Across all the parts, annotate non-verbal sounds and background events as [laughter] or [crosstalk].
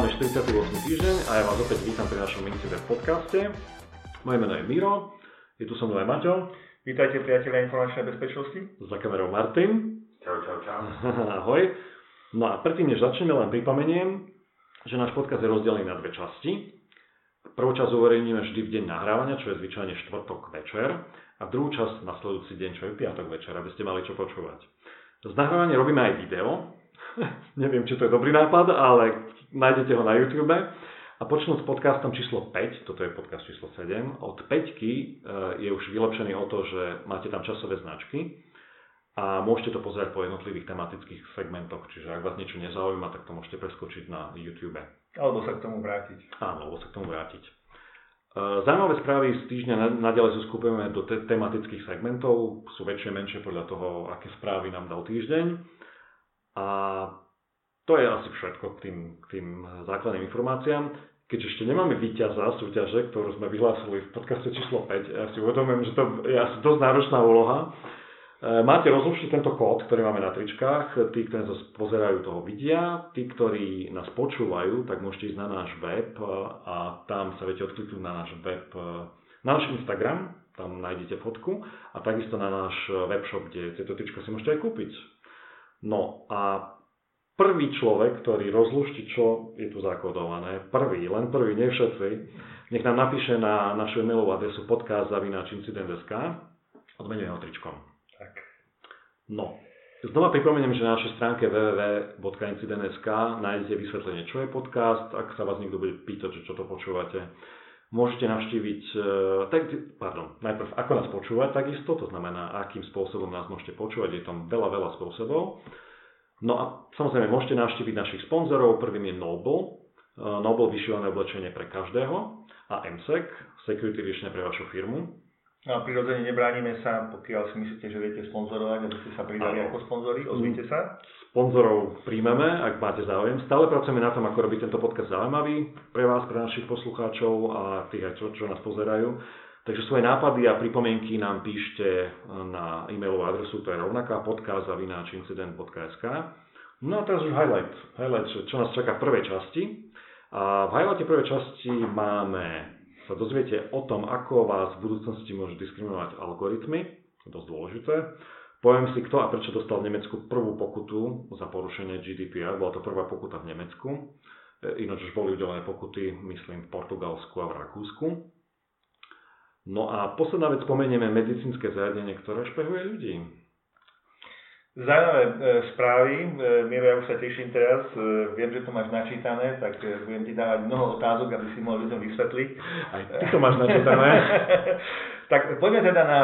Máme 48. týždeň a ja vás opäť vítam pri našom Incident podcaste. Moje meno je Miro, je tu so mnou aj Maťo. Vítajte priatelia informačnej bezpečnosti. Za kamerou Martin. Čau, čau, čau. [laughs] Ahoj. No a predtým, než začneme, len pripomeniem, že náš podcast je rozdelený na dve časti. Prvú časť uverejníme vždy v deň nahrávania, čo je zvyčajne štvrtok večer, a druhú časť nasledujúci deň, čo je piatok večer, aby ste mali čo počúvať. Z nahrávania robíme aj video. [laughs] Neviem, či to je dobrý nápad, ale nájdete ho na YouTube. A počnúť s podcastom číslo 5, toto je podcast číslo 7, od 5 je už vylepšený o to, že máte tam časové značky a môžete to pozerať po jednotlivých tematických segmentoch, čiže ak vás niečo nezaujíma, tak to môžete preskočiť na YouTube. Alebo sa k tomu vrátiť. Áno, alebo sa k tomu vrátiť. E, zaujímavé správy z týždňa naďalej skupujeme do te- tematických segmentov, sú väčšie, menšie podľa toho, aké správy nám dal týždeň. A to je asi všetko k tým, k tým základným informáciám. Keď ešte nemáme víťaza súťaže, ktorú sme vyhlásili v podcaste číslo 5, ja si uvedomujem, že to je asi dosť náročná úloha, e, Máte rozlučiť tento kód, ktorý máme na tričkách. Tí, ktorí nás pozerajú, toho vidia. Tí, ktorí nás počúvajú, tak môžete ísť na náš web a tam sa viete odkliknúť na náš web, na náš Instagram, tam nájdete fotku a takisto na náš webshop, kde tieto trička si môžete aj kúpiť. No a prvý človek, ktorý rozluští, čo je tu zakodované, prvý, len prvý, nie všetci, nech nám napíše na našu e-mailovú adresu podcast.incident.sk odmenuje ho tričkom. Tak. No, znova pripomeniem, že na našej stránke www.incident.sk nájdete vysvetlenie, čo je podcast, ak sa vás niekto bude pýtať, čo to počúvate. Môžete navštíviť, e, tak, pardon, najprv ako nás počúvať takisto, to znamená, akým spôsobom nás môžete počúvať, je tam veľa, veľa spôsobov. No a samozrejme môžete navštíviť našich sponzorov. Prvým je Noble. E, Noble vyšívané oblečenie pre každého a MSEC, security riešenie pre vašu firmu. No a prirodzene nebránime sa, pokiaľ si myslíte, že viete sponzorovať, aby ste sa pridali ako sponzori, ozvite sa. Sponzorov príjmeme, ak máte záujem. Stále pracujeme na tom, ako robiť tento podcast zaujímavý pre vás, pre našich poslucháčov a tých čo, čo nás pozerajú. Takže svoje nápady a pripomienky nám píšte na e-mailovú adresu, to je rovnaká podcast.incident.sk. No a teraz už highlight, highlight, čo nás čaká v prvej časti. A v highlighte prvej časti máme, sa dozviete o tom, ako vás v budúcnosti môžu diskriminovať algoritmy, to je dosť dôležité. Poviem si, kto a prečo dostal v Nemecku prvú pokutu za porušenie GDPR, bola to prvá pokuta v Nemecku. E, ináč už boli udelené pokuty, myslím, v Portugalsku a v Rakúsku. No a posledná vec, spomenieme medicínske zariadenie, ktoré špehuje ľudí. Zaujímavé e, správy. E, Miro, ja už sa teším teraz. E, viem, že to máš načítané, tak budem ti dávať mnoho otázok, aby si mohol ľuďom vysvetliť. Aj ty to máš načítané. [laughs] tak poďme teda na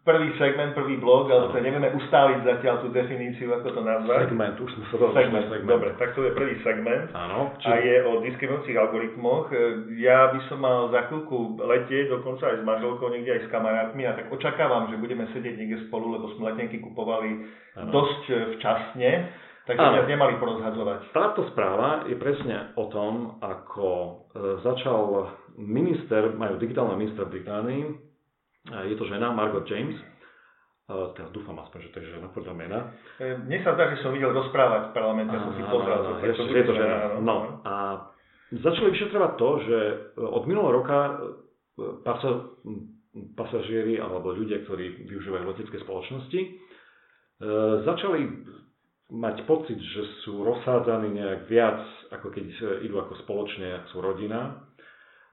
prvý segment, prvý blog, ale to nevieme ustáliť zatiaľ tú definíciu, ako to nazvať. Segment, už sme sa rozlišili Segment, segment. dobre, tak to je prvý segment. Áno, A je o diskriminujúcich algoritmoch. E, Ja by som mal za chvíľku letieť, dokonca aj s manželkou, niekde aj s kamarátmi, a tak očakávam, že budeme sedieť niekde spolu, lebo sme letenky kupovali Áno. dosť e, včasne, takže Áno. nemali porozhadzovať. Táto správa je presne o tom, ako e, začal minister, majú digitálny minister Británii, je to žena Margot James, e, teraz dúfam aspoň, že to je žena podľa mena. E, Mne sa zdá, že som videl rozprávať v parlamente, ja som si tak je, je to žena. No a začali vyšetrovať to, že od minulého roka e, pasa, pasažieri alebo ľudia, ktorí využívajú letecké spoločnosti, e, začali mať pocit, že sú rozsádzaní nejak viac, ako keď e, idú ako spoločne, ak sú rodina.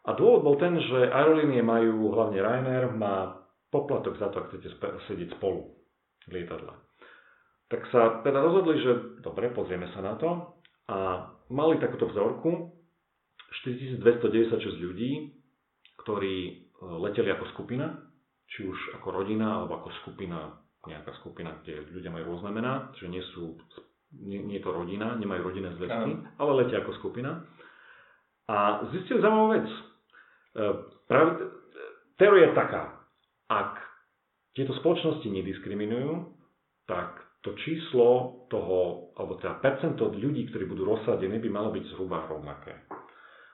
A dôvod bol ten, že aerolínie majú, hlavne Ryanair, má poplatok za to, ak chcete spe- sedieť spolu v lietadle. Tak sa teda rozhodli, že dobre, pozrieme sa na to a mali takúto vzorku 4296 ľudí, ktorí e, leteli ako skupina, či už ako rodina alebo ako skupina, nejaká skupina, kde ľudia majú rôzne mená, že nie sú, nie, nie je to rodina, nemajú rodinné zväzky, ale letia ako skupina. A zistili zaujímavú vec. E, Práve, teória je taká, ak tieto spoločnosti nediskriminujú, tak to číslo toho, alebo teda percento ľudí, ktorí budú rozsadení, by malo byť zhruba rovnaké.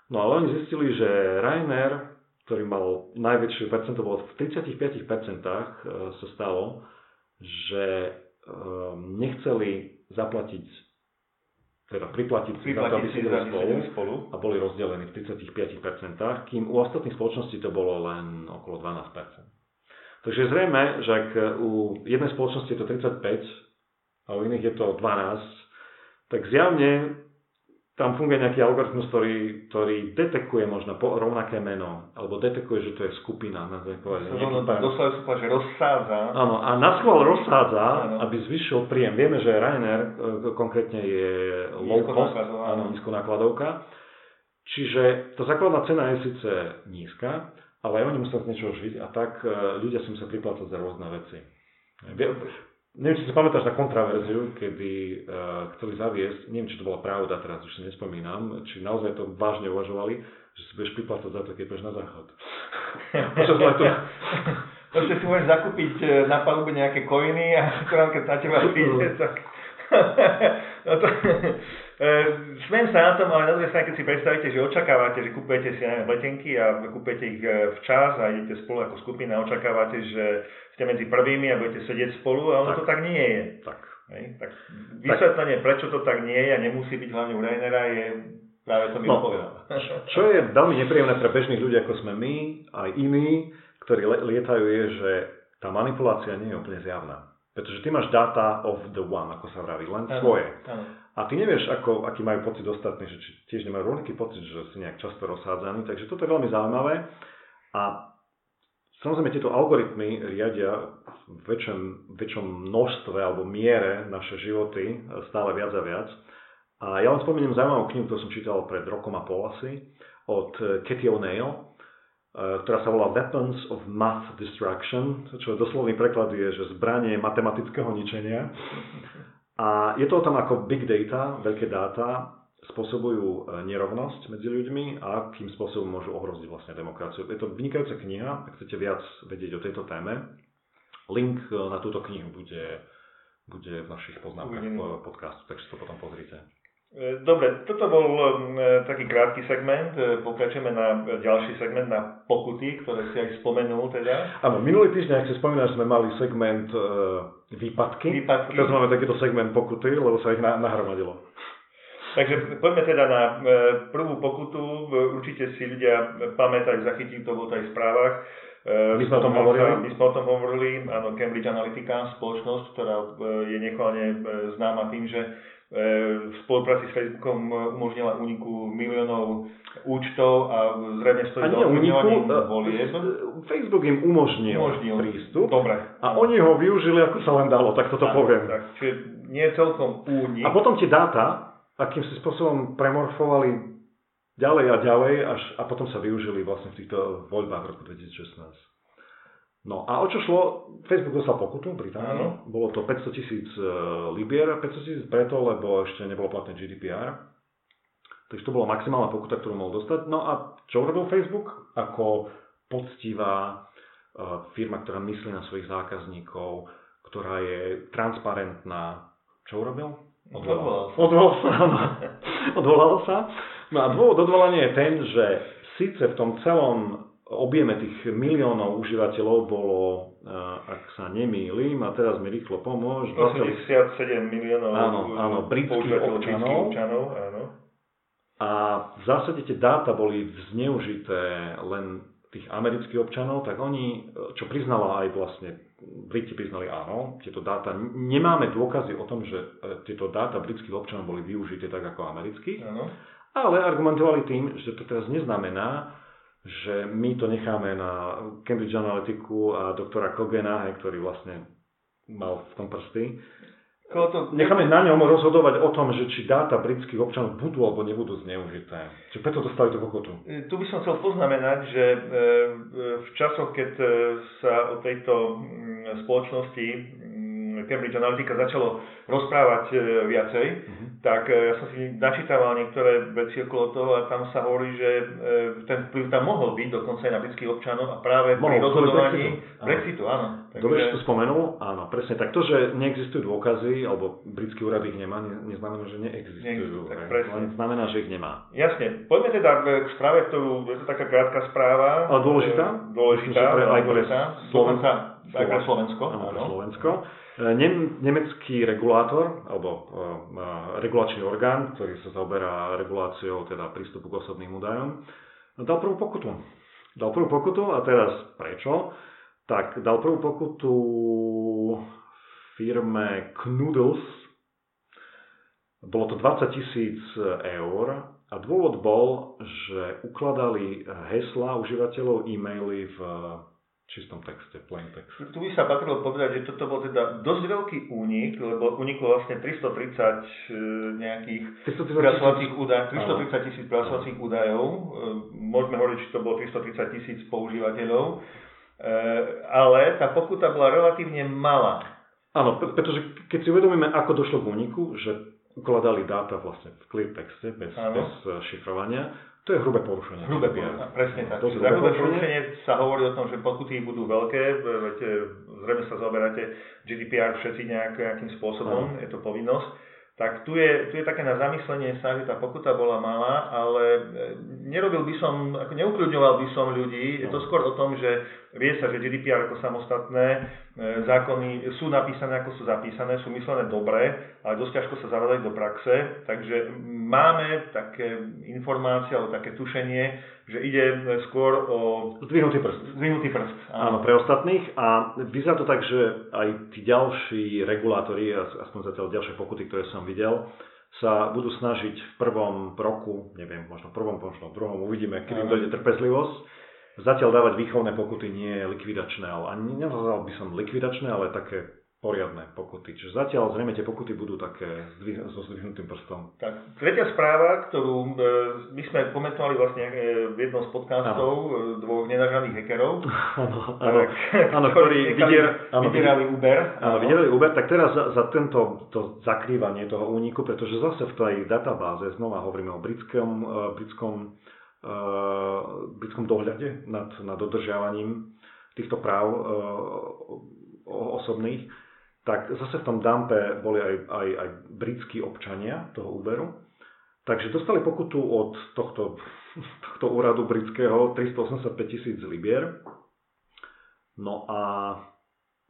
No ale oni zistili, že Ryanair, ktorý mal najväčšie percento, bolo v 35% sa stalo, že nechceli zaplatiť teda priplatiť si za to, aby sedeli spolu, spolu a boli rozdelení v 35%, kým u ostatných spoločností to bolo len okolo 12%. Takže zrejme, že ak u jednej spoločnosti je to 35 a u iných je to 12, tak zjavne tam funguje nejaký algoritmus, ktorý, ktorý detekuje možno po, rovnaké meno, alebo detekuje, že to je skupina. Doslova sa že rozsádza. Áno, a na schvál rozsádza, ano. aby zvyšil príjem. Vieme, že Ryanair e, konkrétne je low cost, áno, nízkonákladovka. Čiže tá základná cena je síce nízka, ale aj oni musia z niečoho žiť a tak e, ľudia si musia priplácať za rôzne veci. Neviem, či si pamätáš na kontraverziu, kedy uh, chceli zaviesť, neviem, či to bola pravda, teraz už si nespomínam, či naozaj to vážne uvažovali, že si budeš priplácať za to, keď budeš na záchod. [laughs] Počas letu. Proste si môžeš zakúpiť e, na palube nejaké koiny a [laughs] akorát keď na teba príde, tak... [laughs] no to, smiem sa na tom, ale na druhej strane, keď si predstavíte, že očakávate, že kúpete si neviem, letenky a kúpete ich včas a idete spolu ako skupina, očakávate, že ste medzi prvými a budete sedieť spolu a ono tak. to tak nie je. Tak. Hej? tak vysvetlenie, prečo to tak nie je a nemusí byť hlavne u Rainera je práve to mi no, [laughs] Čo je veľmi nepríjemné pre bežných ľudí, ako sme my, aj iní, ktorí lietajú, je, že tá manipulácia nie je úplne zjavná. Pretože ty máš data of the one, ako sa vraví, len ano, svoje. Ano. A ty nevieš, ako, aký majú pocit ostatní, že či tiež nemajú rovnaký pocit, že si nejak často rozhádzaný. Takže toto je veľmi zaujímavé. A Samozrejme, tieto algoritmy riadia v väčšom, väčšom množstve alebo miere naše životy e, stále viac a viac. A ja len spomeniem zaujímavú knihu, ktorú som čítal pred rokom a pol asi, od Katie O'Neill, e, ktorá sa volá Weapons of Math Destruction, čo doslovný preklad je, že zbranie matematického ničenia. A je to o tom, ako big data, veľké dáta, spôsobujú e, nerovnosť medzi ľuďmi a akým spôsobom môžu ohroziť vlastne demokraciu. Je to vynikajúca kniha, ak chcete viac vedieť o tejto téme. Link e, na túto knihu bude, bude v našich poznámkach podcastu, takže to potom pozrite. E, dobre, toto bol taký krátky segment. Pokračujeme na ďalší segment, na pokuty, ktoré si aj spomenul teda. Áno, minulý týždeň, ak si spomínaš, sme mali segment výpadky. Výpadky. Teraz máme takýto segment pokuty, lebo sa ich nahromadilo. Takže poďme teda na e, prvú pokutu. Určite si ľudia pamätajú, zachytí to bolo aj v správach. E, my sme o tom hovorili. My sme o tom hovorili, áno, Cambridge Analytica, spoločnosť, ktorá e, je nechválne známa tým, že v spolupráci s Facebookom umožnila úniku miliónov účtov a zrejme stojí za ovplyvňovaním volieb. Facebook im umožnil, umožnil prístup Dobre. a oni ho využili ako sa len dalo, tak toto tak, poviem. Tak, čiže nie celkom únik. A potom tie dáta, akým si spôsobom premorfovali ďalej a ďalej až, a potom sa využili vlastne v týchto voľbách v roku 2016. No a o čo šlo? Facebook dostal pokutu v Británii. Bolo to 500 tisíc e, libier. 500 tisíc preto, lebo ešte nebolo platné GDPR. Takže to bola maximálna pokuta, ktorú mohol dostať. No a čo urobil Facebook? Ako poctivá e, firma, ktorá myslí na svojich zákazníkov, ktorá je transparentná. Čo urobil? Odvolal sa. Odvolal sa. Odvolal sa. No a dôvod odvolania je ten, že síce v tom celom objeme tých miliónov užívateľov bolo, ak sa nemýlim, a teraz mi rýchlo pomôž, 87 miliónov áno, áno, britských občanov. občanov áno. A v zásade tie dáta boli zneužité len tých amerických občanov, tak oni, čo priznala aj vlastne, Briti priznali áno, tieto dáta, nemáme dôkazy o tom, že e, tieto dáta britských občanov boli využité tak ako amerických, áno. ale argumentovali tým, že to teraz neznamená, že my to necháme na Cambridge Analytiku a doktora Kogena, ktorý vlastne mal v tom prsty, to... Necháme na ňom rozhodovať o tom, že či dáta britských občanov budú alebo nebudú zneužité. Čiže preto dostali tú pokutu. E, tu by som chcel poznamenať, že e, v časoch, keď e, sa o tejto mm, spoločnosti Cambridge Analytica začalo rozprávať viacej, uh-huh. tak ja som si načítaval niektoré veci okolo toho a tam sa hovorí, že ten vplyv tam mohol byť dokonca aj na britských občanov a práve mohol, pri rozhodovaní Brexitu, Brexitu áno. Takže... Dobre, že to spomenul, áno, presne. Tak to, že neexistujú dôkazy, alebo britský úrad ich nemá, neznamená, že neexistujú. Neexistujú tak Len znamená, že ich nemá. Jasne. Poďme teda k správe, ktorú, je to taká krátka správa. Ale dôležitá? Dôležitá, Myslím, pre, aj pre Slovenska. Aj pre Slovensko. Áno, pre Slovensko. Nem, nemecký regulátor, alebo uh, regulačný orgán, ktorý sa zaoberá reguláciou teda prístupu k osobným údajom, dal prvú pokutu. Dal prvú pokutu a teraz prečo? Tak dal prvú pokutu firme Knuddles. Bolo to 20 tisíc eur a dôvod bol, že ukladali hesla užívateľov e-maily v čistom texte, plain text. Tu by sa patrilo povedať, že toto bol teda dosť veľký únik, lebo uniklo vlastne 330 e, nejakých prihlasovacích údajov, 330 tisíc prihlasovacích údajov. E, môžeme hovoriť, či to bolo 330 tisíc používateľov, e, ale tá pokuta bola relatívne malá. Áno, pretože keď si uvedomíme, ako došlo k úniku, že ukladali dáta vlastne v clear texte bez, bez šifrovania, to je hrubé porušenie. Hrubé porušenie, presne tak. To Za hrubé porušenie sa hovorí o tom, že pokuty budú veľké, veď zrejme sa zaoberáte GDPR všetci nejak, nejakým spôsobom, Aha. je to povinnosť. Tak tu je, tu je také na zamyslenie sa, že tá pokuta bola malá, ale e, nerobil by som, ako neukľudňoval by som ľudí, je to skôr o tom, že vie sa, že GDPR ako samostatné e, zákony sú napísané ako sú zapísané, sú myslené dobre, ale dosť ťažko sa zavadajú do praxe, takže máme také informácie alebo také tušenie, že ide skôr o... Zdvihnutý prst. Zdvihnutý prst. Áno. áno, pre ostatných a vyzerá to tak, že aj tí ďalší regulátori, aspoň zatiaľ ďalšie pokuty, ktoré som videl, sa budú snažiť v prvom roku, neviem, možno v prvom, možno v druhom, uvidíme, kedy dojde trpezlivosť, Zatiaľ dávať výchovné pokuty nie je likvidačné, ale ani nenazval by som likvidačné, ale také poriadne pokuty. Čiže zatiaľ zrejme tie pokuty budú také so zdvihnutým prstom. Tak, tretia správa, ktorú e, my sme komentovali vlastne e, v jednom z podcastov ano. E, dvoch nenažaných hackerov, [laughs] ano, ktorí vydierali Uber. Áno, vydierali Uber, tak teraz za, za tento to zakrývanie toho úniku, pretože zase v tej databáze, znova hovoríme o britskom, britskom britskom dohľade nad, nad dodržiavaním týchto práv uh, osobných, tak zase v tom dumpe boli aj, aj, aj britskí občania toho Uberu. Takže dostali pokutu od tohto, [laughs] tohto úradu britského 385 tisíc libier. No a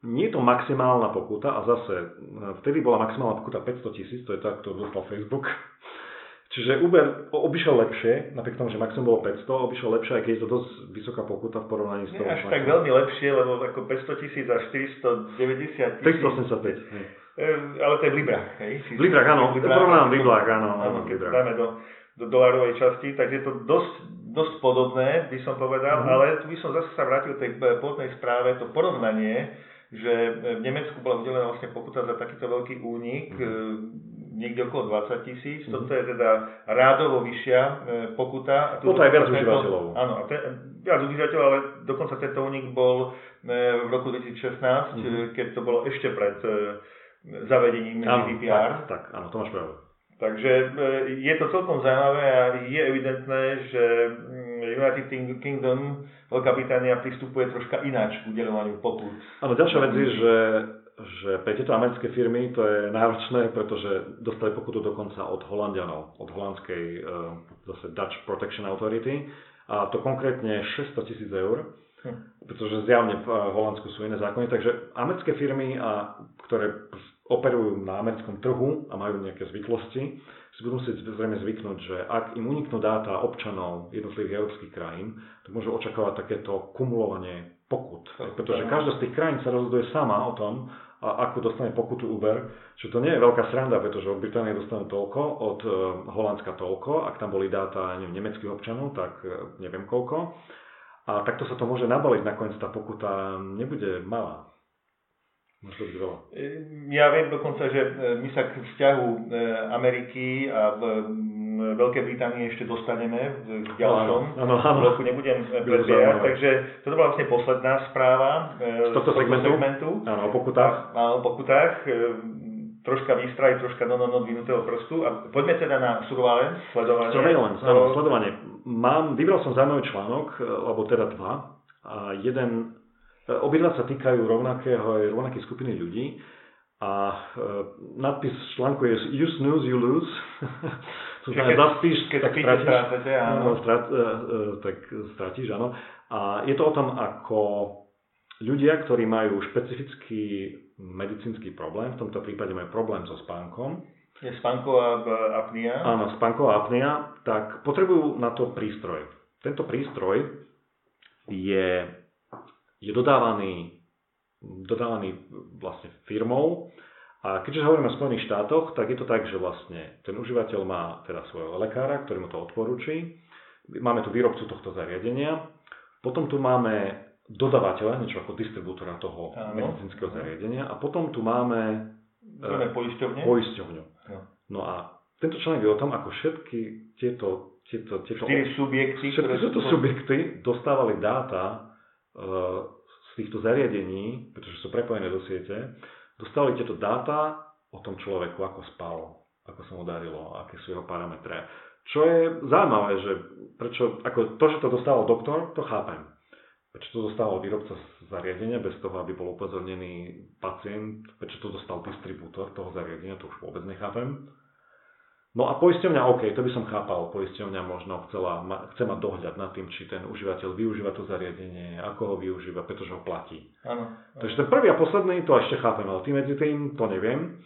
nie je to maximálna pokuta a zase vtedy bola maximálna pokuta 500 tisíc, to je tak, ktorú dostal Facebook Čiže Uber obišiel lepšie, napriek tomu, že maximum bolo 500, obišiel lepšie, aj keď je to dosť vysoká pokuta v porovnaní s tou. až tak veľmi lepšie, lebo ako 500 tisíc a 490 tisíc. 385. Ale to je v Librách, hej? V Librách, áno. Porovnám v Librách, áno. áno, Librách. Dáme do, do dolarovej časti, takže je to dosť, dosť podobné, by som povedal, mm-hmm. ale tu by som zase sa vrátil tej pôvodnej správe, to porovnanie, že v Nemecku bola udelená vlastne pokuta za takýto veľký únik, mm-hmm niekde okolo 20 tisíc. Mm-hmm. Toto je teda rádovo vyššia e, pokuta. Toto aj viac užívateľov. Áno, a te, viac užívateľov, ale dokonca tento únik bol e, v roku 2016, mm-hmm. keď to bolo ešte pred e, zavedením áno, GDPR. Tak, tak, áno, to máš pravdu. Takže je to celkom zaujímavé a je evidentné, že mm, United Kingdom, Veľká Británia pristupuje troška ináč k udelovaniu pokut. Áno, ďalšia vec je, že že pre tieto americké firmy to je náročné, pretože dostali pokutu dokonca od Holandianov, od holandskej uh, zase Dutch Protection Authority a to konkrétne 600 tisíc eur, hm. pretože zjavne v uh, Holandsku sú iné zákony, takže americké firmy, a, ktoré operujú na americkom trhu a majú nejaké zvyklosti, si budú musieť zrejme zvyknúť, že ak im uniknú dáta občanov jednotlivých európskych krajín, tak môžu očakávať takéto kumulovanie pokut. Pretože každá z tých krajín sa rozhoduje sama o tom, a ako dostane pokutu Uber, čo to nie je veľká sranda, pretože od Británie dostanú toľko, od uh, Holandska toľko, ak tam boli dáta neviem, nemeckých občanov, tak uh, neviem koľko. A takto sa to môže nabaliť, nakoniec tá pokuta nebude malá. Môže byť veľa. E, ja viem dokonca, že my sa k vzťahu Ameriky a Veľkej Británie ešte dostaneme v ďalšom ano, ano, roku, nebudem predbierať, takže toto bola vlastne posledná správa z tohto segmentu. segmentu. Áno, o pokutách. Áno, o pokutách. E, troška výstraj, troška no, no, no, dvinutého prstu. A poďme teda na surveillance, sledovanie. Surveillance, áno, sledovanie. Mám, vybral som zaujímavý článok, alebo teda dva. A jeden, obidva sa týkajú rovnakého, rovnakej skupiny ľudí. A nadpis článku je You snooze, you lose. [laughs] To znamená, zaspíš, keď tak stratíš. Strátate, áno. Strat, uh, uh, tak stratíš, áno. A je to o tom, ako ľudia, ktorí majú špecifický medicínsky problém, v tomto prípade majú problém so spánkom, je spánková apnia. Áno, spánková apnia, tak potrebujú na to prístroj. Tento prístroj je, je dodávaný, dodávaný vlastne firmou a keďže hovoríme o Spojených štátoch, tak je to tak, že vlastne ten užívateľ má teda svojho lekára, ktorý mu to odporúči. Máme tu výrobcu tohto zariadenia. Potom tu máme dodávateľa, niečo ako distribútora toho Áno. medicínskeho zariadenia. A potom tu máme e, poisťovňu. poisťovňu. No. no a tento článok je o tom, ako všetky tieto, tieto, tieto Štyri subjekty, všetky tieto sú... subjekty dostávali dáta z týchto zariadení, pretože sú prepojené do siete, dostali tieto dáta o tom človeku, ako spal, ako sa mu darilo, aké sú jeho parametre. Čo je zaujímavé, že prečo, ako to, že to dostal doktor, to chápem. Prečo to dostal výrobca zariadenia bez toho, aby bol upozornený pacient, prečo to dostal distribútor toho zariadenia, to už vôbec nechápem. No a poisťovňa, OK, to by som chápal, poisťovňa možno chcela, chce mať dohľad nad tým, či ten užívateľ využíva to zariadenie, ako ho využíva, pretože ho platí. Áno. Takže ten prvý a posledný, to ešte chápem, ale tým medzi tým to neviem.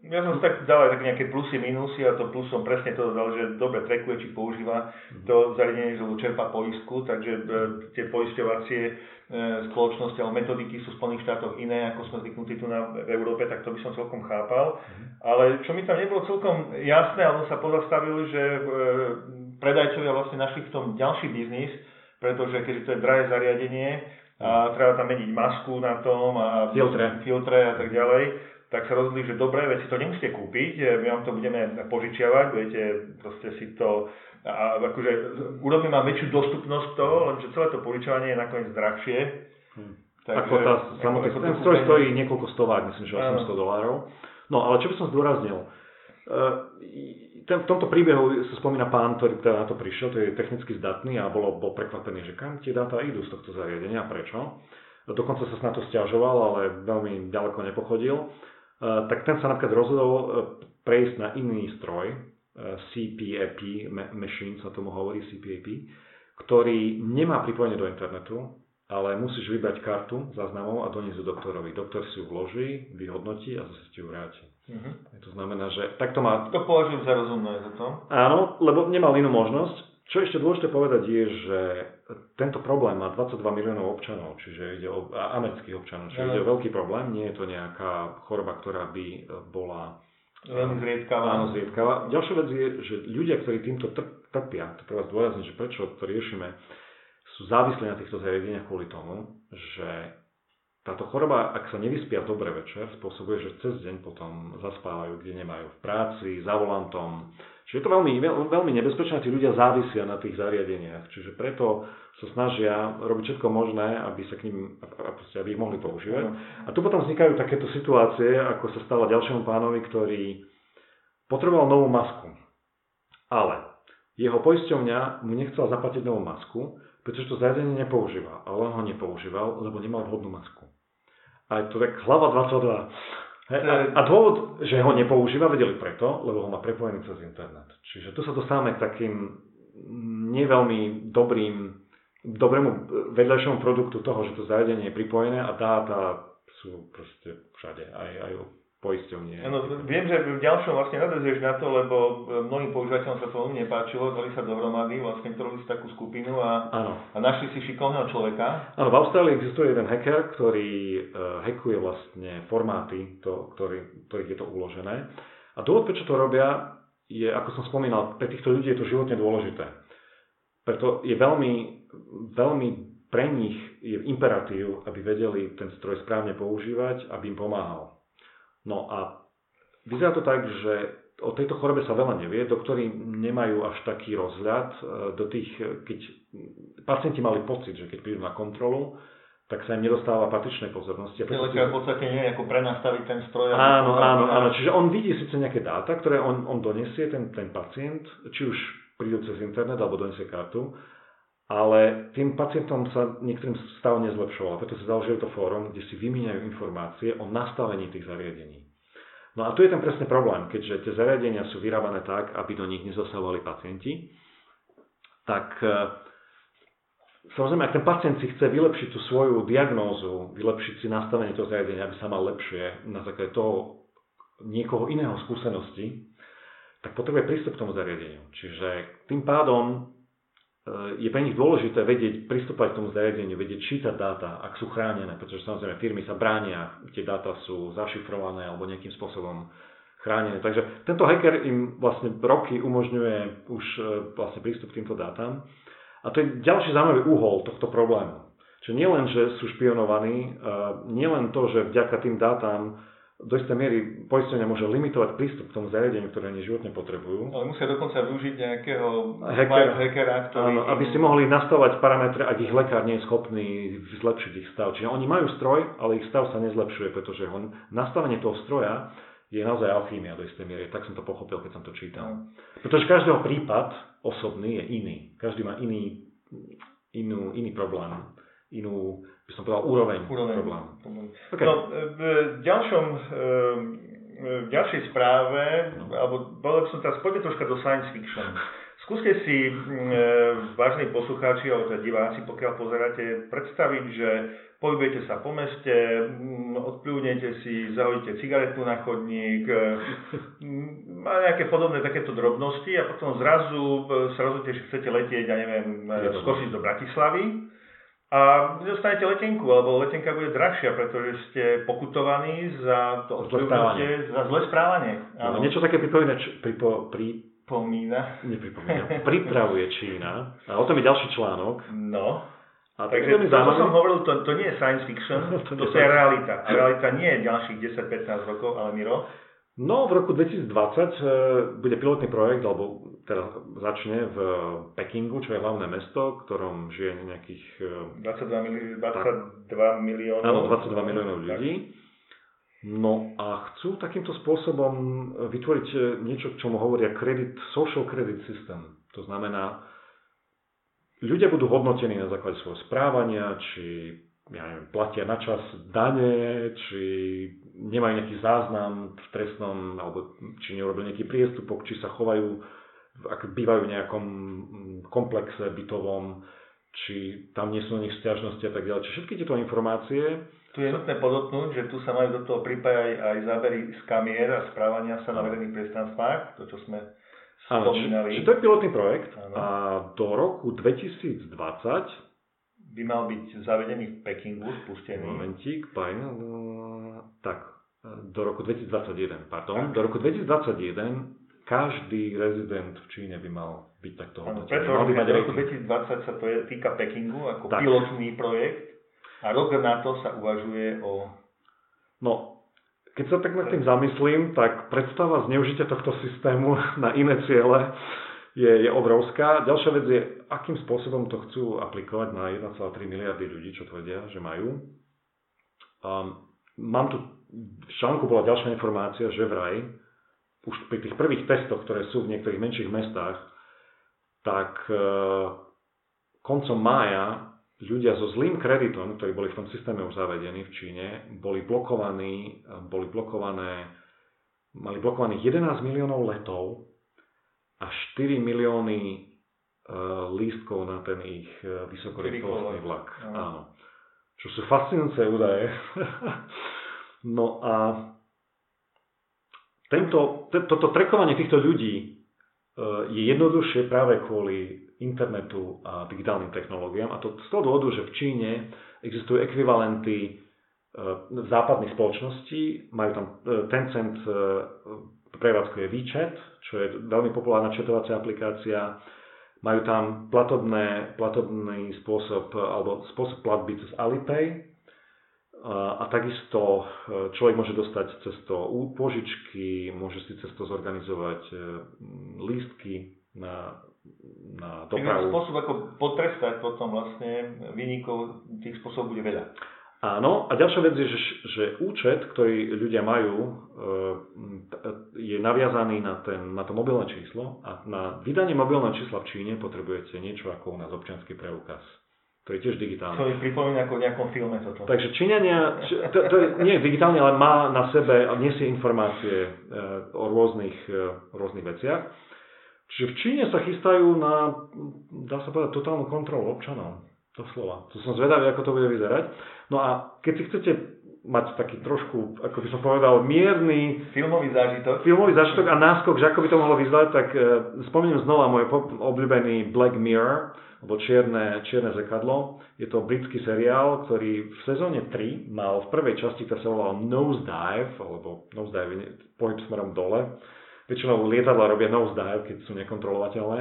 Ja som tak dal aj tak nejaké plusy, minusy a to plus som presne to dal, že dobre trekuje, či používa mhm. to zariadenie, že čerpa poistku, takže e, tie poisťovacie e, spoločnosti alebo metodiky sú v Spojených štátoch iné, ako sme zvyknutí tu na, v Európe, tak to by som celkom chápal. Mhm. Ale čo mi tam nebolo celkom jasné, ale sa pozastavil, že e, predajcovia vlastne našli v tom ďalší biznis, pretože keďže to je drahé zariadenie, a treba tam meniť masku na tom a filtre, filtre a tak ďalej, tak sa rozhodli, že dobre, veci to nemusíte kúpiť, e, my vám to budeme požičiavať, budete proste si to, a akože urobíme vám väčšiu dostupnosť toho, lenže celé to požičiavanie je nakoniec drahšie. Hmm. Takže, ako tá samotný, ten stroj stojí niekoľko stovák, myslím, že 800 dolárov. No ale čo by som zdôraznil, e, ten, v tomto príbehu sa spomína pán, ktorý teda na to prišiel, to je technicky zdatný a bolo, bol prekvapený, že kam tie dáta idú z tohto zariadenia, prečo. Dokonca sa na to stiažoval, ale veľmi ďaleko nepochodil. Eh, tak ten sa napríklad rozhodol eh, prejsť na iný stroj, eh, CPAP machine sa tomu hovorí CPAP, ktorý nemá pripojenie do internetu, ale musíš vybrať kartu záznamov a doniesť do doktorovi. Doktor si ju vloží, vyhodnotí a zase ti ju vráti. Uh-huh. To znamená, že takto má... To považujem za rozumné za to. Áno, lebo nemal inú možnosť. Čo ešte dôležité povedať je, že tento problém má 22 miliónov občanov, čiže ide o amerických občanov, čiže ide o veľký problém, nie je to nejaká choroba, ktorá by e, bola Veľmi zriedkavá. Áno, zriedkavá. Ďalšia vec je, že ľudia, ktorí týmto trpia, to treba zdôrazniť, že prečo to riešime, sú závislí na týchto zariadeniach kvôli tomu, že táto choroba, ak sa nevyspia dobre večer, spôsobuje, že cez deň potom zaspávajú, kde nemajú v práci, za volantom, Čiže je to veľmi, veľmi nebezpečné, tí ľudia závisia na tých zariadeniach. Čiže preto sa snažia robiť všetko možné, aby sa k ním, aby ich mohli používať. A tu potom vznikajú takéto situácie, ako sa stalo ďalšiemu pánovi, ktorý potreboval novú masku. Ale jeho poisťovňa mu nechcela zaplatiť novú masku, pretože to zariadenie nepoužíva. Ale on ho nepoužíval, lebo nemal vhodnú masku. A je to tak hlava 22. A, a dôvod, že ho nepoužíva, vedeli preto, lebo ho má prepojený cez internet. Čiže tu sa dostávame k takým neveľmi dobrým, dobrému vedľajšiemu produktu toho, že to zariadenie je pripojené a dáta sú proste všade, aj, aj poisťovne. No, viem, že v ďalšom vlastne nadvezuješ na to, lebo mnohým používateľom sa to veľmi nepáčilo, dali sa dohromady, vlastne tvorili si takú skupinu a, a našli si šikovného človeka. Áno, v Austrálii existuje jeden hacker, ktorý uh, hackuje vlastne formáty, to, ktorý, ktorých je to uložené. A dôvod, prečo to robia, je, ako som spomínal, pre týchto ľudí je to životne dôležité. Preto je veľmi, veľmi pre nich je imperatív, aby vedeli ten stroj správne používať, aby im pomáhal. No a vyzerá to tak, že o tejto chorobe sa veľa nevie, doktori nemajú až taký rozhľad e, do tých, keď pacienti mali pocit, že keď prídu na kontrolu, tak sa im nedostáva patričnej pozornosti. Ten lekár v podstate nie ako prenastaviť ten stroj. Áno, áno, áno. Čiže on vidí síce nejaké dáta, ktoré on, on donesie, ten, ten pacient, či už prídu cez internet alebo donesie kartu, ale tým pacientom sa niektorým stav nezlepšoval. Preto sa založili to fórum, kde si vymieňajú informácie o nastavení tých zariadení. No a tu je ten presne problém, keďže tie zariadenia sú vyrábané tak, aby do nich nezasahovali pacienti, tak e, samozrejme, ak ten pacient si chce vylepšiť tú svoju diagnózu, vylepšiť si nastavenie toho zariadenia, aby sa mal lepšie na základe toho niekoho iného skúsenosti, tak potrebuje prístup k tomu zariadeniu. Čiže tým pádom je pre nich dôležité vedieť, pristúpať k tomu zariadeniu, vedieť čítať dáta, ak sú chránené, pretože samozrejme firmy sa bránia, tie dáta sú zašifrované alebo nejakým spôsobom chránené. Takže tento hacker im vlastne roky umožňuje už e, vlastne prístup k týmto dátam. A to je ďalší zaujímavý úhol tohto problému. Čiže nie len, že sú špionovaní, e, nie len to, že vďaka tým dátam do istej miery poistenia môže limitovať prístup k tomu zariadeniu, ktoré oni životne potrebujú. Ale musia dokonca využiť nejakého Hacker, hackera, ktorý... Áno, aby si mohli nastavovať parametre, ak ich lekár nie je schopný zlepšiť ich stav. Čiže oni majú stroj, ale ich stav sa nezlepšuje, pretože on, nastavenie toho stroja je naozaj alchýmia do istej miery. Tak som to pochopil, keď som to čítal. No. Pretože každého prípad osobný je iný. Každý má iný, inú, iný problém, inú by som povedal, úroveň, úroveň. problému. Okay. No, v ďalšom, ehm, v ďalšej správe, no. alebo povedal som teraz, poďme troška do science fiction. Skúste si, e, vážni poslucháči alebo teda diváci, pokiaľ pozeráte, predstaviť, že pohybujete sa po meste, odpľúnete si, zahodíte cigaretu na chodník, e, má nejaké podobné takéto drobnosti a potom zrazu e, sa rozhodnete, že chcete letieť, ja neviem, z Košic do Bratislavy a dostanete letenku, alebo letenka bude drahšia, pretože ste pokutovaní za to odprúvnutie, za zlé správanie. No, niečo také pripomína, pripo, pri, Pomína. Nepripomína. Pripravuje Čína. A o tom je ďalší článok. No. A Takže to, to, som hovoril, to, to nie je science fiction, [laughs] to, to, to je realita. A realita nie je ďalších 10-15 rokov, ale Miro, No, v roku 2020 e, bude pilotný projekt, alebo teda začne v Pekingu, čo je hlavné mesto, v ktorom žije nejakých... 22, e, mili- 22 miliónov. Áno, 22 miliónov ľudí. No a chcú takýmto spôsobom vytvoriť e, niečo, čo mu hovoria credit, social credit system. To znamená, ľudia budú hodnotení na základe svojho správania, či ja neviem, platia na čas dane, či nemajú nejaký záznam v trestnom, alebo či neurobili nejaký priestupok, či sa chovajú, ak bývajú v nejakom mm, komplexe bytovom, či tam nie sú na nich stiažnosti a tak ďalej. Čiže všetky tieto informácie... Tu je nutné podotknúť, že tu sa majú do toho pripájať aj zábery z kamier a správania sa na verejných priestranstvách, to čo sme spomínali. Čiže to je pilotný projekt ano. a do roku 2020 by mal byť zavedený v Pekingu, spustený. Momentík, no, tak, do roku 2021, pardon, do roku 2021 každý rezident v Číne by mal byť takto hodnotený. Preto mal by mať do roku 2020 sa to je, týka Pekingu ako tak. pilotný projekt a rok na to sa uvažuje o... No, keď sa tak nad tým zamyslím, tak predstava zneužitia tohto systému [laughs] na iné ciele je, je obrovská. Ďalšia vec je, akým spôsobom to chcú aplikovať na 1,3 miliardy ľudí, čo tvrdia, že majú. Um, mám tu, v článku bola ďalšia informácia, že vraj, už pri tých prvých testoch, ktoré sú v niektorých menších mestách, tak uh, koncom mája ľudia so zlým kreditom, ktorí boli v tom systéme už zavedení v Číne, boli blokovaní, boli blokované, mali blokovaných 11 miliónov letov a 4 milióny uh, lístkov na ten ich uh, vysokorýchlostný vlak. Áno. Áno. Čo sú fascinujúce údaje. [laughs] no a tento, toto trekovanie týchto ľudí uh, je jednoduchšie práve kvôli internetu a digitálnym technológiám. A to z toho dôvodu, že v Číne existujú ekvivalenty v západných spoločnosti, majú tam Tencent prevádzkuje WeChat, čo je veľmi populárna četovacia aplikácia. Majú tam platobné, platobný spôsob alebo spôsob platby cez Alipay. A, takisto e, človek môže dostať cez to pôžičky, môže si cez to zorganizovať e, lístky na, na dopravu. spôsob, ako potrestať potom vlastne vynikov, tých spôsobov bude veľa. Áno, a ďalšia vec je, že, že účet, ktorý ľudia majú, e, je naviazaný na, ten, na to mobilné číslo a na vydanie mobilného čísla v Číne potrebujete niečo ako u nás občianský preukaz. To je tiež digitálne. To je pripomína ako v nejakom filme toto. Takže Číňania, to, to je, nie je digitálne, ale má na sebe, nesie informácie e, o rôznych, e, rôznych veciach. Čiže v Číne sa chystajú na, dá sa povedať, totálnu kontrolu občanov. To To som zvedavý, ako to bude vyzerať. No a keď si chcete mať taký trošku, ako by som povedal, mierny filmový zážitok, filmový zážitok a náskok, že ako by to mohlo vyzerať, tak uh, spomeniem znova môj obľúbený Black Mirror, alebo Čierne, Čierne zrkadlo. Je to britský seriál, ktorý v sezóne 3 mal v prvej časti, ktorá sa volala Nosedive, alebo Nosedive, pohyb smerom dole. Väčšinou lietadla robia nosedive, keď sú nekontrolovateľné.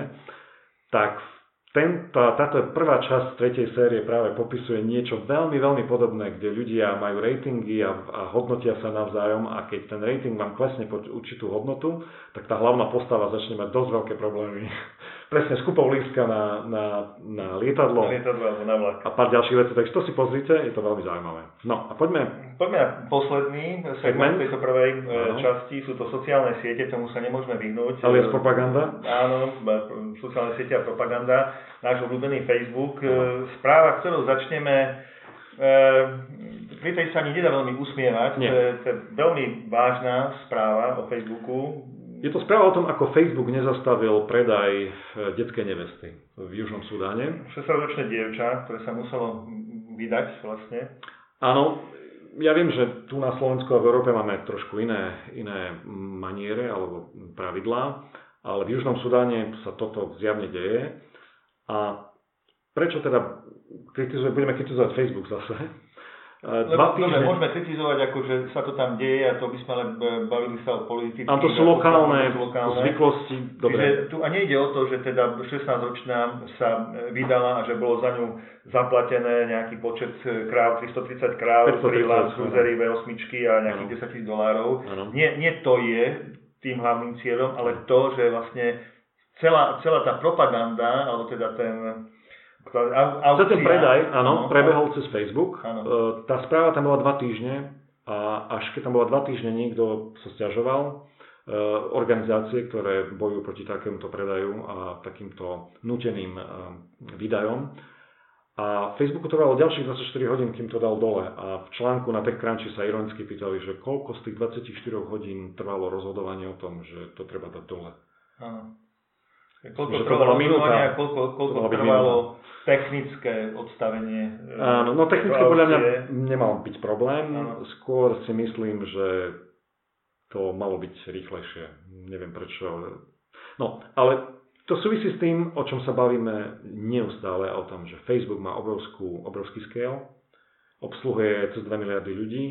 Tak v ten, tá, táto prvá časť tretej série práve popisuje niečo veľmi, veľmi podobné, kde ľudia majú ratingy a, a hodnotia sa navzájom a keď ten rating vám klesne pod určitú hodnotu, tak tá hlavná postava začne mať dosť veľké problémy presne s lístka na, na, na lietadlo. Na lietadlo alebo na vlak. A pár ďalších vecí, takže to si pozrite, je to veľmi zaujímavé. No a poďme. Poďme na posledný segment, tejto prvej ano. E, časti, sú to sociálne siete, tomu sa nemôžeme vyhnúť. Ale je propaganda? Áno, sociálne siete a propaganda. Náš obľúbený Facebook. Ano. E, správa, ktorou začneme, e, pri tej sa ani nedá veľmi usmievať. To je, to je veľmi vážna správa o Facebooku je to správa o tom, ako Facebook nezastavil predaj e, detskej nevesty v Južnom Sudáne. 16-ročné dievča, ktoré sa muselo vydať vlastne. Áno, ja viem, že tu na Slovensku a v Európe máme trošku iné, iné maniere alebo pravidlá, ale v Južnom Sudáne sa toto zjavne deje. A prečo teda kritizuje, budeme kritizovať Facebook zase? Dva týždne. Dobre, môžeme kritizovať, ako, že sa to tam deje a to by sme ale bavili sa o politike. A to sú lokálne, lokálne zvyklosti. Dobre. Čiže tu a nejde o to, že teda 16-ročná sa vydala a že bolo za ňu zaplatené nejaký počet kráv, 330 kráv, freelance, cruisery, V8 a nejakých 10 tisíc dolárov. Nie, nie to je tým hlavným cieľom, ale to, že vlastne celá, celá tá propaganda, alebo teda ten za ten predaj, áno, prebehol cez Facebook. Áno. E, tá správa tam bola dva týždne a až keď tam bola dva týždne, niekto sa stiažoval. E, organizácie, ktoré bojujú proti takémuto predaju a takýmto nuteným e, výdajom. A Facebooku trvalo ďalších 24 hodín, kým to dal dole. A v článku na TechCrunchi sa ironicky pýtali, že koľko z tých 24 hodín trvalo rozhodovanie o tom, že to treba dať dole. Áno. Koľko trvalo rozhodovanie a koľko, koľko trvalo technické odstavenie? E, Áno, no technicky podľa mňa nemal byť problém. Áno. Skôr si myslím, že to malo byť rýchlejšie. Neviem prečo. No, ale to súvisí s tým, o čom sa bavíme neustále, o tom, že Facebook má obrovskú, obrovský scale, obsluhuje cez 2 miliardy ľudí,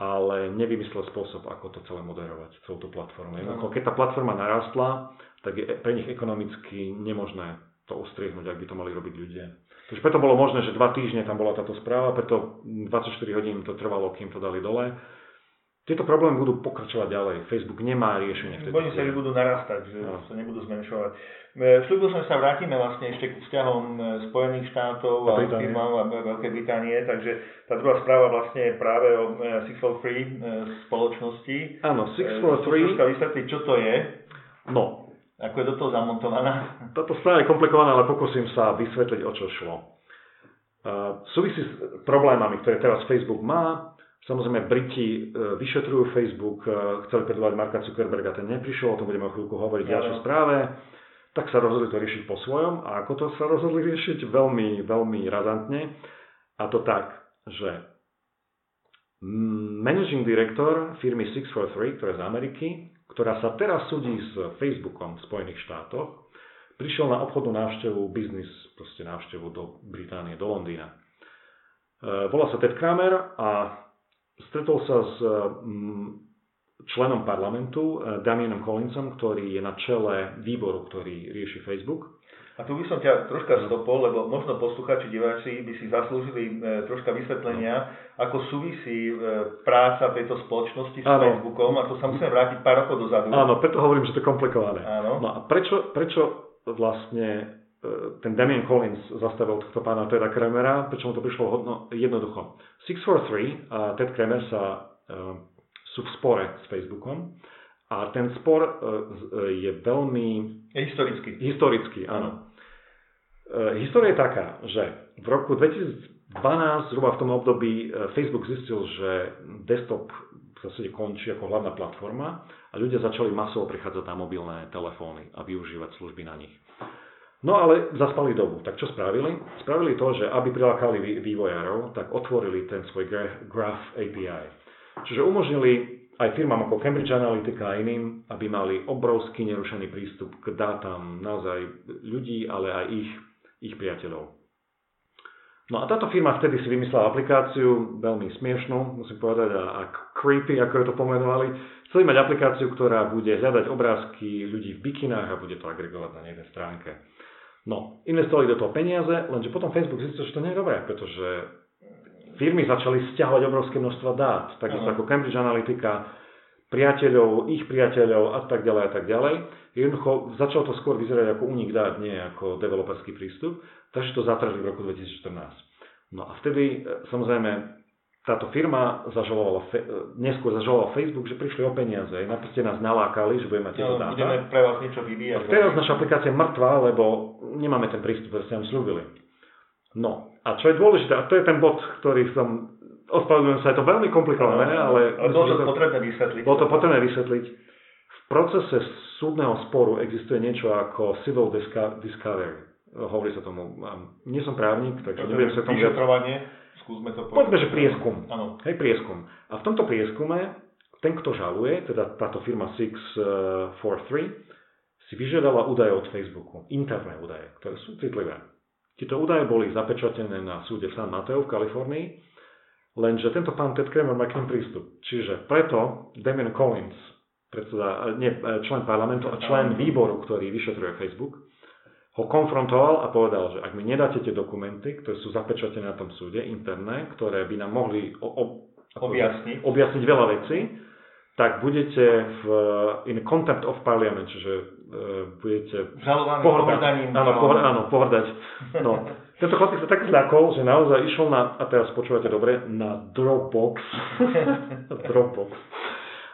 ale nevymyslel spôsob, ako to celé moderovať, celú tú platformu. No. Keď tá platforma narastla, tak je pre nich ekonomicky nemožné to ustriehnúť, ak by to mali robiť ľudia. Takže preto bolo možné, že dva týždne tam bola táto správa, preto 24 hodín to trvalo, kým to dali dole. Tieto problémy budú pokračovať ďalej. Facebook nemá riešenie. Oni sa budú narastať, že no. sa nebudú zmenšovať. Slúbil som, že sa vrátime vlastne ešte k vzťahom e, Spojených štátov a, firmám a Veľkej Británie, takže tá druhá správa vlastne je práve o 643 e, spoločnosti. Áno, 643. Troška vysvetliť, čo to je. No, ako je do toho zamontovaná? [laughs] Táto správa je komplikovaná, ale pokúsim sa vysvetliť, o čo šlo. Uh, súvisí s problémami, ktoré teraz Facebook má. Samozrejme, Briti uh, vyšetrujú Facebook, uh, chceli predvolať Marka Zuckerberga, ten neprišiel, o tom budeme o chvíľku hovoriť v ďalšej správe. Tak sa rozhodli to riešiť po svojom. A ako to sa rozhodli riešiť? Veľmi, veľmi razantne. A to tak, že managing director firmy 643, ktorá je z Ameriky, ktorá sa teraz súdi s Facebookom v Spojených štátoch, prišiel na obchodnú návštevu, biznis, proste návštevu do Británie, do Londýna. E, volá sa Ted Kramer a stretol sa s mm, členom parlamentu, e, Damienom Collinsom, ktorý je na čele výboru, ktorý rieši Facebook. A tu by som ťa troška stopol, lebo možno posluchači, diváci by si zaslúžili e, troška vysvetlenia, ako súvisí e, práca tejto spoločnosti s ano. Facebookom a to sa musíme vrátiť pár rokov dozadu. Áno, preto hovorím, že to je komplikované. Áno. No a prečo, prečo vlastne ten Damien Collins zastavil tohto pána Teda Kremera, prečo mu to prišlo hodno, jednoducho. 643 a Ted Kremer sa, uh, sú v spore s Facebookom a ten spor uh, je veľmi... Je historický. Historický, áno. E, história je taká, že v roku 2012, zhruba v tom období, e, Facebook zistil, že desktop v zásade končí ako hlavná platforma a ľudia začali masovo prichádzať na mobilné telefóny a využívať služby na nich. No ale zaspali dobu. Tak čo spravili? Spravili to, že aby prilákali vývojárov, tak otvorili ten svoj Graph API. Čiže umožnili aj firmám ako Cambridge Analytica a iným, aby mali obrovský nerušený prístup k dátam naozaj ľudí, ale aj ich, ich priateľov. No a táto firma vtedy si vymyslela aplikáciu, veľmi smiešnú, musím povedať, a, a creepy, ako ju to pomenovali. Chceli mať aplikáciu, ktorá bude hľadať obrázky ľudí v bikinách a bude to agregovať na jednej stránke. No, investovali do toho peniaze, lenže potom Facebook zistil, že to nie je dobré, pretože firmy začali stiahovať obrovské množstvo dát, takisto ako Cambridge Analytica, priateľov, ich priateľov a tak ďalej a tak ďalej. Jednoducho začalo to skôr vyzerať ako únik dát, nie ako developerský prístup, takže to zatrhli v roku 2014. No a vtedy e, samozrejme táto firma zažalovala, e, neskôr zažalovala Facebook, že prišli o peniaze. Naproste nás nalákali, že budeme mať tieto no, dáta. Budeme pre vás niečo vyvíjať. A teraz naša aplikácia je mŕtva, lebo nemáme ten prístup, ktorý ste nám slúbili. No a čo je dôležité, a to je ten bod, ktorý som, ospravedlňujem sa, je to veľmi komplikované, no, ale... Ale bolo to potrebné vysvetliť. Bolo to potrebné vysvetliť. V procese súdneho sporu existuje niečo ako civil discovery. Hovorí sa tomu, nie som právnik, takže nebudem sa tomu... Vyšetrovanie Skúsme to povedať. Povedzme, že prieskum. Áno. Hej, prieskum. A v tomto prieskume ten, kto žaluje, teda táto firma 643, si vyžiadala údaje od Facebooku, interné údaje, ktoré sú citlivé. Tieto údaje boli zapečatené na súde v San Mateo v Kalifornii, lenže tento pán Ted Kramer má k ním prístup. Čiže preto Damien Collins, predseda, nie, člen parlamentu a člen výboru, ktorý vyšetruje Facebook, ho konfrontoval a povedal, že ak mi nedáte tie dokumenty, ktoré sú zapečatené na tom súde, interné, ktoré by nám mohli o, o, objasniť. objasniť veľa vecí, tak budete v in contempt of parliament, čiže budete Žalovaný pohrdať. Áno, pohr, áno, pohrdať. No. Tento chlapík sa tak zľakol, že naozaj išiel na, a teraz počúvate dobre, na Dropbox. [laughs] Dropbox.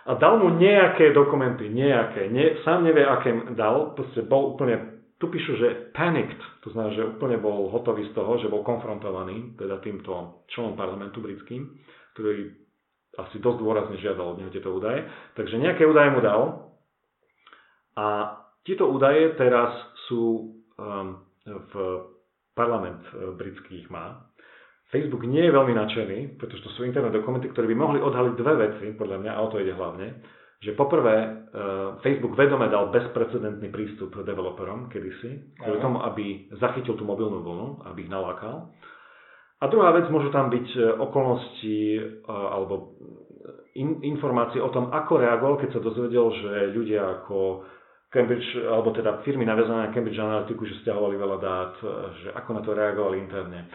A dal mu nejaké dokumenty, nejaké, nie, sám nevie, aké dal, proste bol úplne tu píšu, že panicked, to znamená, že úplne bol hotový z toho, že bol konfrontovaný teda týmto členom parlamentu britským, ktorý asi dosť dôrazne žiadal od neho tieto údaje. Takže nejaké údaje mu dal a tieto údaje teraz sú um, v parlament uh, britských má. Facebook nie je veľmi nadšený, pretože to sú interné dokumenty, ktoré by mohli odhaliť dve veci, podľa mňa, a o to ide hlavne že poprvé e, Facebook vedome dal bezprecedentný prístup developerom kedysi, kvôli tomu, aby zachytil tú mobilnú vlnu, aby ich nalákal. A druhá vec, môžu tam byť e, okolnosti alebo in, informácie o tom, ako reagoval, keď sa dozvedel, že ľudia ako Cambridge, alebo teda firmy naviazané na Cambridge Analytiku, že stiahovali veľa dát, že ako na to reagovali interne.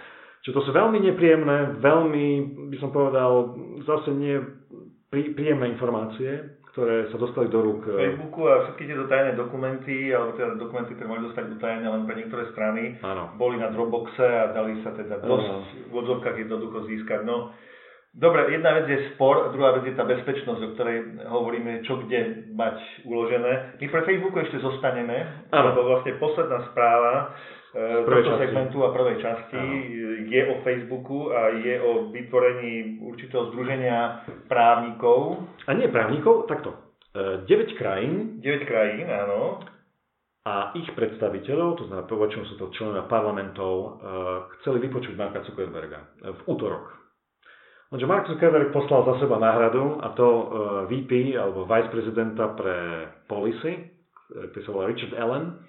Čiže to sú veľmi nepríjemné, veľmi, by som povedal, zase nie príjemné informácie, ktoré sa dostali do rúk. Facebooku a všetky tieto tajné dokumenty, alebo teda dokumenty, ktoré mohli dostať utajené len pre niektoré strany, Áno. boli na Dropboxe a dali sa teda dosť v odzovkách jednoducho získať. No, Dobre, jedna vec je spor, druhá vec je tá bezpečnosť, o ktorej hovoríme, čo kde mať uložené. My pre Facebooku ešte zostaneme, Áno. lebo vlastne posledná správa z tohto segmentu a prvej časti Aha. je o Facebooku a je o vytvorení určitého združenia právnikov. A nie právnikov, takto. 9 e, krajín. 9 krajín, áno. A ich predstaviteľov, to znamená, väčšinou sú to členovia parlamentov, e, chceli vypočuť Marka Zuckerberga v útorok. Lenže Mark Zuckerberg poslal za seba náhradu a to e, VP alebo vice prezidenta pre policy, ktorý sa volá Richard Allen,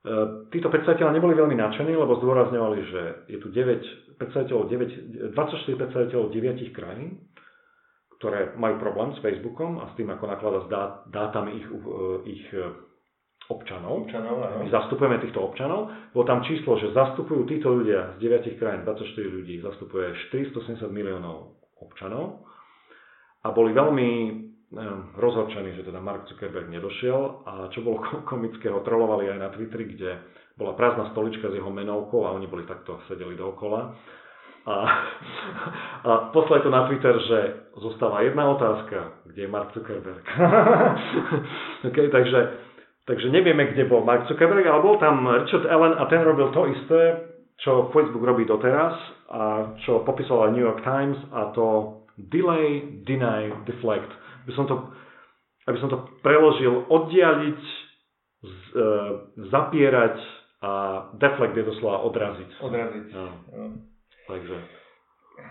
E, títo predstaviteľa neboli veľmi nadšení, lebo zdôrazňovali, že je tu 9 predstaviteľov 9, 24 predstaviteľov 9 krajín, ktoré majú problém s Facebookom a s tým, ako naklada s dát, dátami ich, e, ich e, občanov. občanov áno. My zastupujeme týchto občanov. Bolo tam číslo, že zastupujú títo ľudia z 9 krajín, 24 ľudí, zastupuje 470 miliónov občanov a boli veľmi rozhorčený, že teda Mark Zuckerberg nedošiel a čo bolo komické, ho trolovali aj na Twitteri, kde bola prázdna stolička s jeho menovkou a oni boli takto sedeli dookola. A, [laughs] a poslali to na Twitter, že zostáva jedna otázka, kde je Mark Zuckerberg. [laughs] okay, takže, takže nevieme, kde bol Mark Zuckerberg, ale bol tam Richard Allen a ten robil to isté, čo Facebook robí doteraz a čo popísala New York Times a to delay, deny, deflect by som to, aby som to preložil, oddialiť, z, e, zapierať a deflect je doslova odraziť. Odraziť. No. No. Takže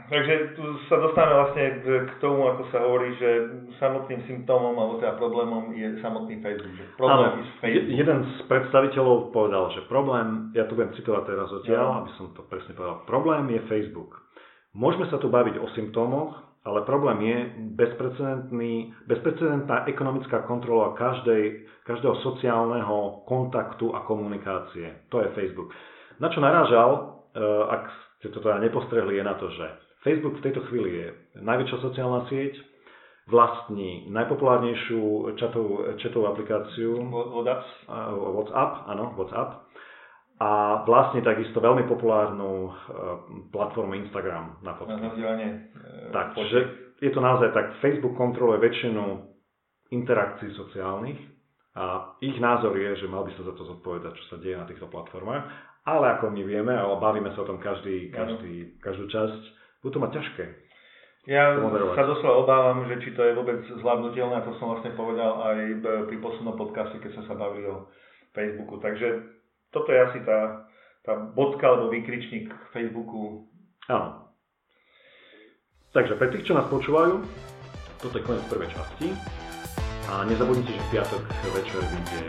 Takže tu sa dostávame vlastne k tomu, ako sa hovorí, že samotným symptómom alebo teda problémom je samotný Facebook. Že problém je Facebook. Jeden z predstaviteľov povedal, že problém, ja tu budem citovať teraz odtiaľ, aby som to presne povedal, problém je Facebook. Môžeme sa tu baviť o symptómoch, ale problém je bezprecedentný, bezprecedentná ekonomická kontrola každej, každého sociálneho kontaktu a komunikácie. To je Facebook. Na čo narážal, eh, ak ste to teda nepostrehli, je na to, že Facebook v tejto chvíli je najväčšia sociálna sieť, vlastní najpopulárnejšiu čatovú, čatovú aplikáciu WhatsApp. WhatsApp, áno, WhatsApp. A vlastne takisto veľmi populárnu e, platformu Instagram na fotky. Na e, Takže je to naozaj tak, Facebook kontroluje väčšinu interakcií sociálnych a ich názor je, že mal by sa za to zodpovedať, čo sa deje na týchto platformách ale ako my vieme, ale bavíme sa o tom každý, každý, každú časť, budú to mať ťažké. Ja sa doslova obávam, že či to je vôbec zvládnutelné, a to som vlastne povedal aj pri poslednom podcaste, keď sme sa bavili o Facebooku. Takže toto je asi tá, tá bodka alebo výkričník k Facebooku. Áno. Takže pre tých, čo nás počúvajú, toto je koniec prvej časti. A nezabudnite, že v piatok večer vyjde